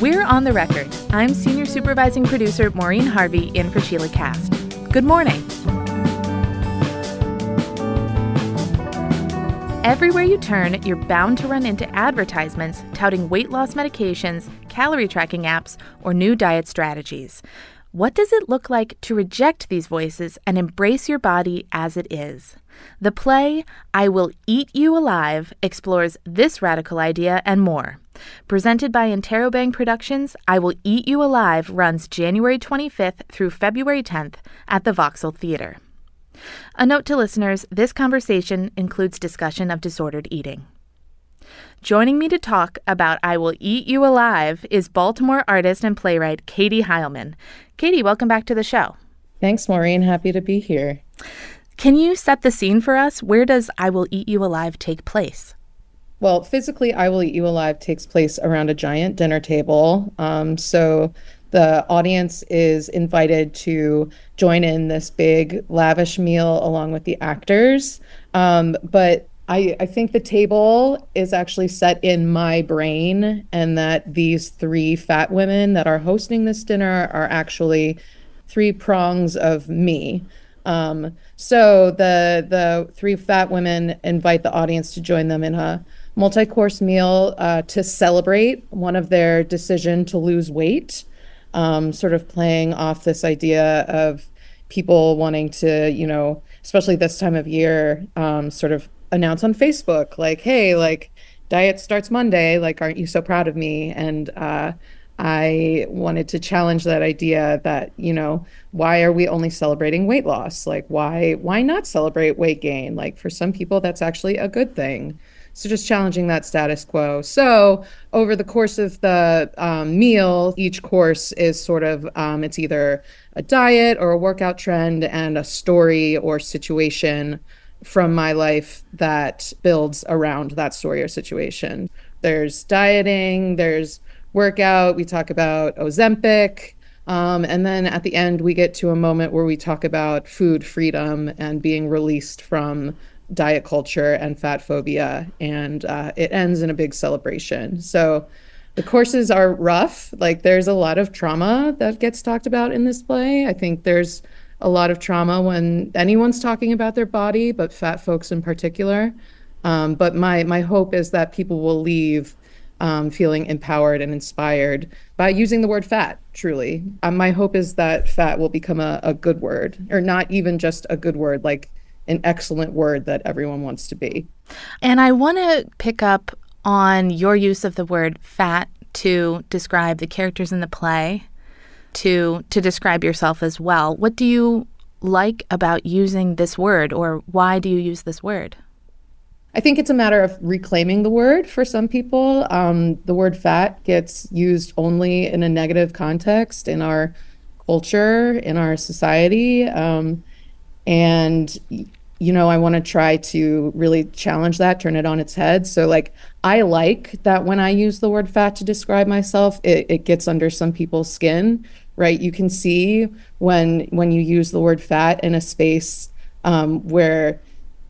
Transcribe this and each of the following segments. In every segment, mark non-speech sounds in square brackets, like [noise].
We're on the record. I'm senior supervising producer Maureen Harvie in for Sheilah Kast. Good morning. Everywhere you turn, you're bound to run into advertisements touting weight loss medications, calorie tracking apps, or new diet strategies. What does it look like to reject these voices and embrace your body as it is? The play, I Will Eat You Alive, explores this radical idea and more. Presented by Interrobang Productions, I Will Eat You Alive runs January 25th through February 10th at the Voxel Theater. A note to listeners this conversation includes discussion of disordered eating. Joining me to talk about I Will Eat You Alive is Baltimore artist and playwright Katie Hileman. Katie, welcome back to the show. Thanks, Maureen. Happy to be here. Can you set the scene for us? Where does I Will Eat You Alive take place? Well, physically, I Will Eat You Alive takes place around a giant dinner table. Um, so the audience is invited to join in this big, lavish meal along with the actors. Um, but I, I think the table is actually set in my brain, and that these three fat women that are hosting this dinner are actually three prongs of me. Um, so the the three fat women invite the audience to join them in a multi-course meal uh, to celebrate one of their decision to lose weight, um, sort of playing off this idea of people wanting to, you know, especially this time of year, um, sort of announce on Facebook, like, hey, like diet starts Monday, like, aren't you so proud of me? And uh, I wanted to challenge that idea that, you know, why are we only celebrating weight loss? Like, why why not celebrate weight gain? Like for some people, that's actually a good thing. So just challenging that status quo. So over the course of the um, meal, each course is sort of um, it's either a diet or a workout trend and a story or situation from my life that builds around that story or situation. There's dieting, there's workout, we talk about Ozempic. Um, and then at the end, we get to a moment where we talk about food freedom and being released from diet culture and fat phobia. And uh, it ends in a big celebration. So the courses are rough. Like there's a lot of trauma that gets talked about in this play. I think there's a lot of trauma when anyone's talking about their body, but fat folks in particular. Um, but my my hope is that people will leave um, feeling empowered and inspired by using the word fat. Truly, um, my hope is that fat will become a, a good word, or not even just a good word, like an excellent word that everyone wants to be. And I want to pick up on your use of the word fat to describe the characters in the play to to describe yourself as well. What do you like about using this word or why do you use this word? I think it's a matter of reclaiming the word for some people. Um, the word fat gets used only in a negative context in our culture, in our society. Um, and, you know, I want to try to really challenge that, turn it on its head. So, like, I like that when I use the word fat to describe myself, it, it gets under some people's skin right? You can see when when you use the word fat in a space um, where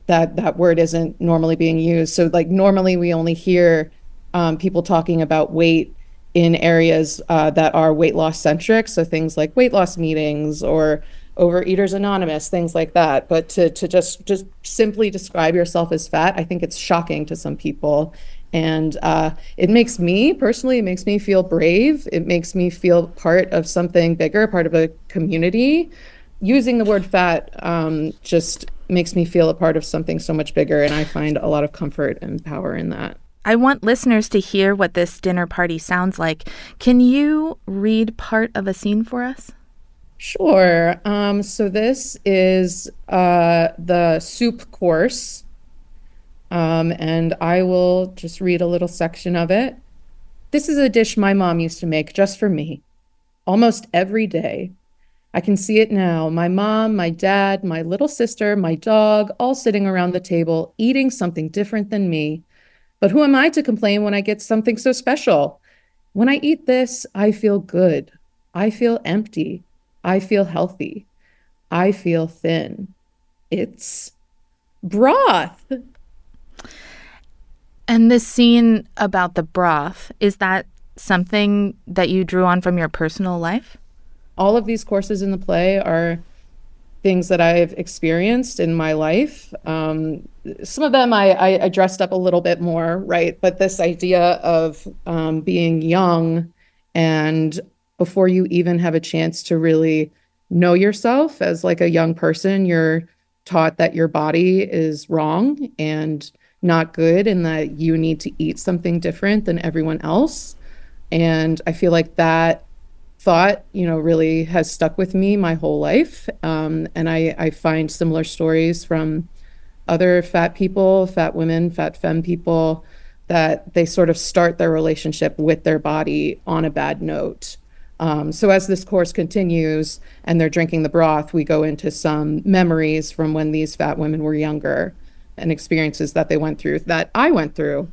that that word isn't normally being used. So like normally we only hear um, people talking about weight in areas uh, that are weight loss centric. So things like weight loss meetings or Overeaters Anonymous, things like that. But to to just just simply describe yourself as fat, I think it's shocking to some people. And uh, it makes me personally, it makes me feel brave. It makes me feel part of something bigger, part of a community. Using the word fat um, just makes me feel a part of something so much bigger. And I find a lot of comfort and power in that. I want listeners to hear what this dinner party sounds like. Can you read part of a scene for us? Sure. Um, so this is uh, the soup course. Um, and I will just read a little section of it. This is a dish my mom used to make just for me, almost every day. I can see it now my mom, my dad, my little sister, my dog, all sitting around the table eating something different than me. But who am I to complain when I get something so special? When I eat this, I feel good. I feel empty. I feel healthy. I feel thin. It's broth. And this scene about the broth, is that something that you drew on from your personal life? All of these courses in the play are things that I've experienced in my life. Um, some of them I, I, I, dressed up a little bit more, right? But this idea of um, being young and before you even have a chance to really know yourself as like a young person, you're taught that your body is wrong and not good and that you need to eat something different than everyone else. And I feel like that thought, you know, really has stuck with me my whole life. Um, and I, I find similar stories from other fat people, fat women, fat femme people, that they sort of start their relationship with their body on a bad note. Um, so as this course continues and they're drinking the broth, we go into some memories from when these fat women were younger and experiences that they went through that I went through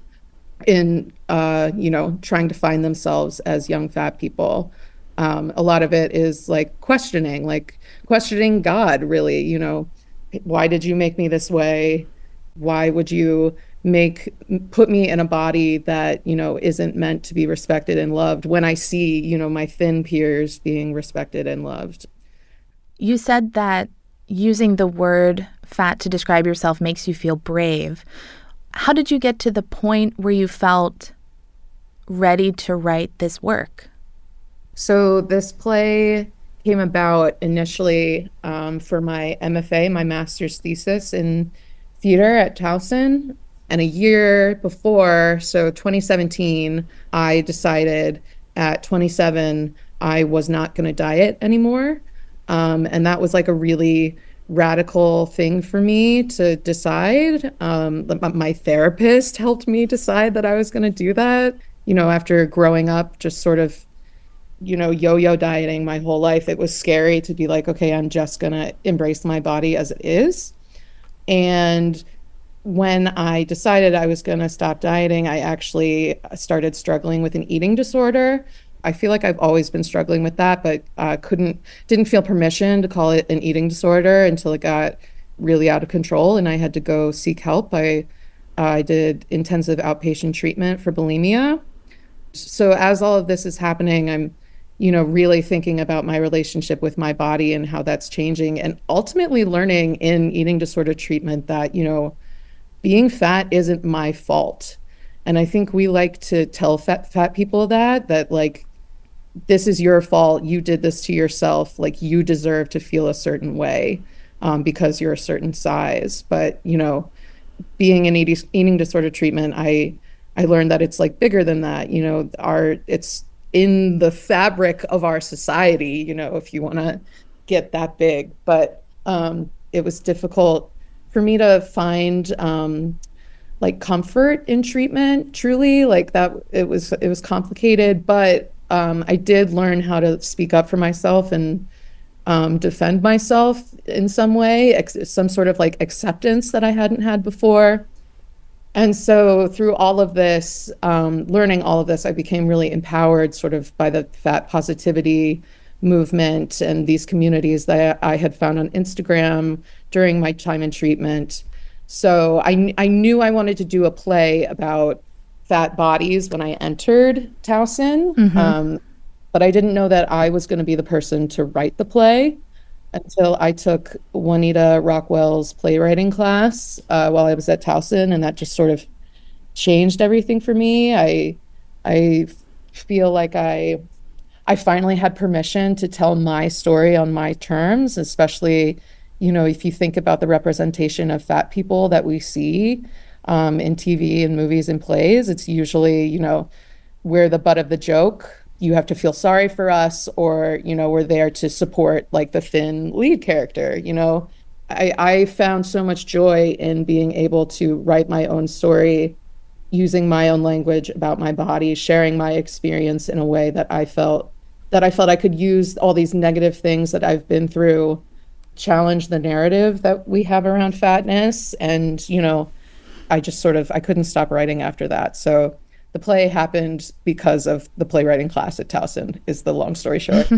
in uh, you know trying to find themselves as young fat people. Um, a lot of it is like questioning, like questioning God. Really, you know, why did you make me this way? Why would you make put me in a body that you know isn't meant to be respected and loved when i see you know my thin peers being respected and loved. You said that using the word fat to describe yourself makes you feel brave. How did you get to the point where you felt ready to write this work? So this play came about initially um, for my mfa my master's thesis in theater at towson and a year before, so 2017, I decided at 27 I was not going to diet anymore. Um, and that was like a really radical thing for me to decide. Um, my therapist helped me decide that I was going to do that. You know, after growing up, just sort of, you know, yo yo dieting my whole life, it was scary to be like, okay, I'm just going to embrace my body as it is. And when I decided I was going to stop dieting, I actually started struggling with an eating disorder. I feel like I've always been struggling with that, but uh, couldn't didn't feel permission to call it an eating disorder until it got really out of control, and I had to go seek help. I I did intensive outpatient treatment for bulimia. So as all of this is happening, I'm you know really thinking about my relationship with my body and how that's changing, and ultimately learning in eating disorder treatment that you know being fat isn't my fault. And I think we like to tell fat fat people that that like this is your fault. You did this to yourself. Like you deserve to feel a certain way um, because you're a certain size. But you know, being in eating, disorder treatment, I I learned that it's like bigger than that. You know, our it's in the fabric of our society. You know, if you want to get that big, but um, it was difficult for me to find um, like comfort in treatment truly like that it was it was complicated but um, i did learn how to speak up for myself and um, defend myself in some way ex- some sort of like acceptance that i hadn't had before. And so through all of this um, learning all of this i became really empowered sort of by the fat positivity movement and these communities that I had found on Instagram during my time in treatment. So I, I knew I wanted to do a play about fat bodies when I entered Towson. Mm-hmm. Um, but I didn't know that I was going to be the person to write the play until I took Juanita Rockwell's playwriting class uh, while I was at Towson, and that just sort of changed everything for me. I I feel like I I finally had permission to tell my story on my terms, especially, you know, if you think about the representation of fat people that we see um, in TV and movies and plays, it's usually, you know, we're the butt of the joke. You have to feel sorry for us, or, you know, we're there to support like the thin lead character, you know. I, I found so much joy in being able to write my own story using my own language about my body, sharing my experience in a way that I felt that I felt I could use all these negative things that I've been through, challenge the narrative that we have around fatness. And, you know, I just sort of I couldn't stop writing after that. So the play happened because of the playwriting class at Towson is the long story short. [laughs]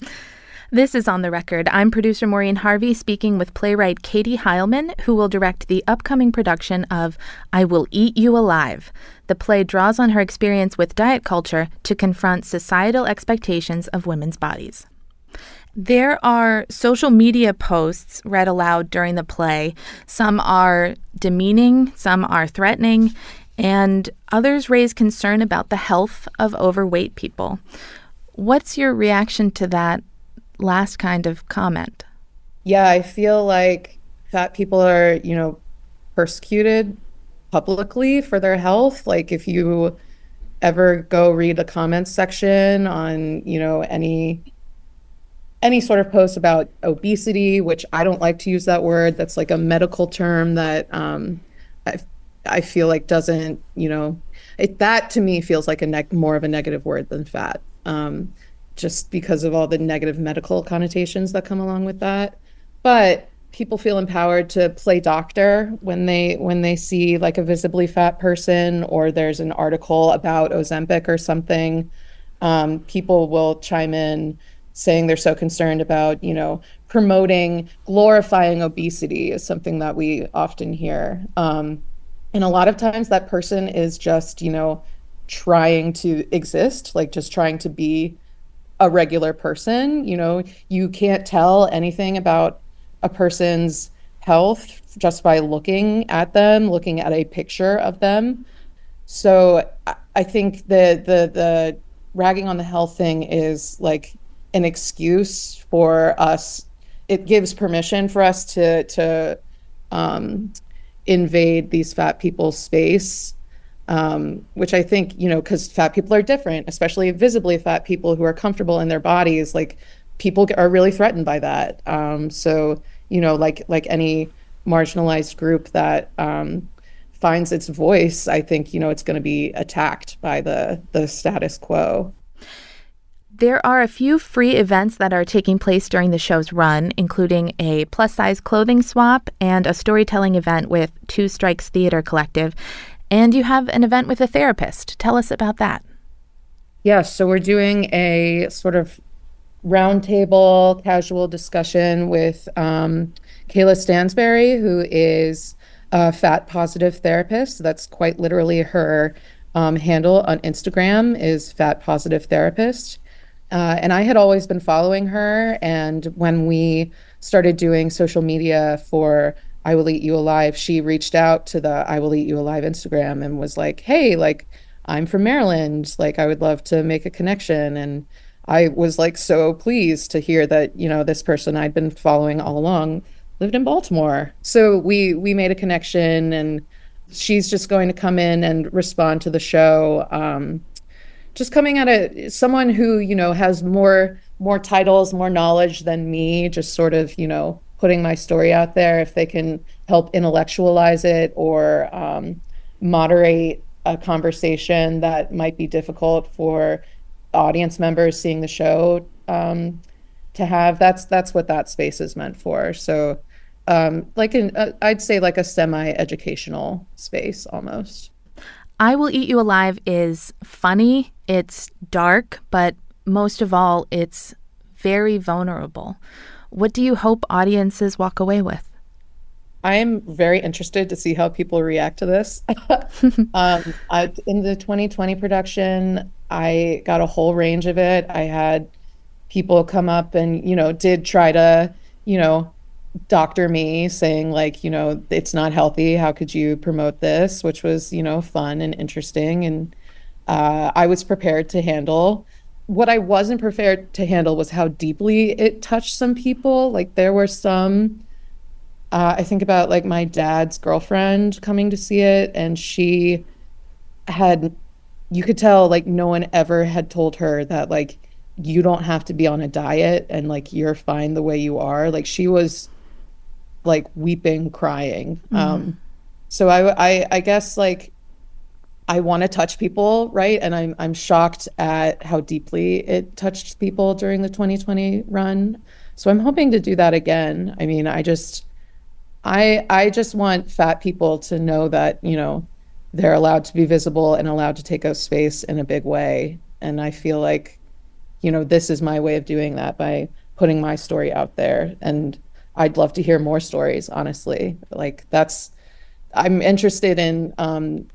[laughs] This is On the Record. I'm producer Maureen Harvie speaking with playwright Katie Hileman, who will direct the upcoming production of I Will Eat You Alive. The play draws on her experience with diet culture to confront societal expectations of women's bodies. There are social media posts read aloud during the play. Some are demeaning, some are threatening, and others raise concern about the health of overweight people. What's your reaction to that last kind of comment. Yeah, I feel like fat people are, you know, persecuted publicly for their health. Like if you ever go read the comments section on, you know, any any sort of post about obesity, which I don't like to use that word. That's like a medical term that um, I, I feel like doesn't, you know, it, that to me feels like a neg- more of a negative word than fat. Um, just because of all the negative medical connotations that come along with that. But people feel empowered to play doctor when they when they see like a visibly fat person or there's an article about Ozempic or something. Um, people will chime in saying they're so concerned about you know promoting glorifying obesity is something that we often hear um, and a lot of times that person is just you know trying to exist like just trying to be a regular person. You know, you can't tell anything about a person's health just by looking at them, looking at a picture of them. So I think the the the ragging on the health thing is like an excuse for us. It gives permission for us to to um, invade these fat people's space um, which I think, you know, because fat people are different, especially visibly fat people who are comfortable in their bodies, like people are really threatened by that. Um, so, you know, like like any marginalized group that um, finds its voice, I think, you know, it's going to be attacked by the the status quo. There are a few free events that are taking place during the show's run, including a plus size clothing swap and a storytelling event with Two Strikes Theater Collective. And you have an event with a therapist. Tell us about that. Yes, so we're doing a sort of roundtable casual discussion with um, Kayla Stansberry, who is a fat positive therapist. That's quite literally her um, handle on Instagram is fat positive therapist. Uh, and I had always been following her. And when we started doing social media for I Will Eat You Alive, she reached out to the I Will Eat You Alive Instagram and was like, hey, like, I'm from Maryland. Like, I would love to make a connection. And I was like so pleased to hear that, you know, this person I'd been following all along lived in Baltimore. So we we made a connection and she's just going to come in and respond to the show. Um, just coming at a someone who, you know, has more more titles, more knowledge than me, just sort of, you know, putting my story out there, if they can help intellectualize it or um, moderate a conversation that might be difficult for audience members seeing the show um, to have, that's that's what that space is meant for. So, um, like an, uh, I'd say like a semi-educational space almost. I Will Eat You Alive is funny, it's dark, but most of all, it's very vulnerable. What do you hope audiences walk away with? I am very interested to see how people react to this. [laughs] um, I, in the 2020 production, I got a whole range of it. I had people come up and, you know, did try to, you know, doctor me saying, like, you know, it's not healthy. How could you promote this? Which was, you know, fun and interesting. And uh, I was prepared to handle what I wasn't prepared to handle was how deeply it touched some people. Like there were some uh, I think about like my dad's girlfriend coming to see it, and she had, you could tell like no one ever had told her that like you don't have to be on a diet and like you're fine the way you are. Like she was like weeping, crying. Mm-hmm. Um, so I, I, I guess like I want to touch people, right? And I'm I'm shocked at how deeply it touched people during the 2020 run. So I'm hoping to do that again. I mean, I just I I just want fat people to know that, you know, they're allowed to be visible and allowed to take up space in a big way. And I feel like, you know, this is my way of doing that by putting my story out there. And I'd love to hear more stories, honestly. Like, that's, I'm interested in um,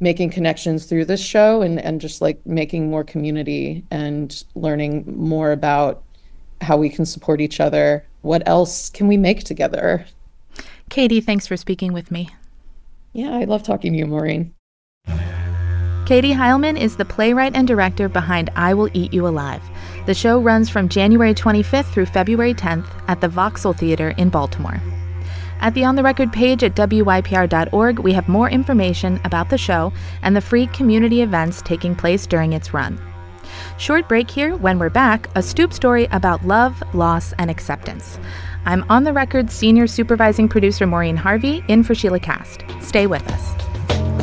making connections through this show and, and just like making more community and learning more about how we can support each other. What else can we make together? Katie, thanks for speaking with me. Yeah, I love talking to you, Maureen. Katie Hileman is the playwright and director behind I Will Eat You Alive. The show runs from January 25th through February 10th at the Voxel Theater in Baltimore. At the On the Record page at WYPR.org, we have more information about the show and the free community events taking place during its run. Short break here. When we're back, a stoop story about love, loss, and acceptance. I'm on the record senior supervising producer Maureen Harvie in for Sheilah Kast. Stay with us.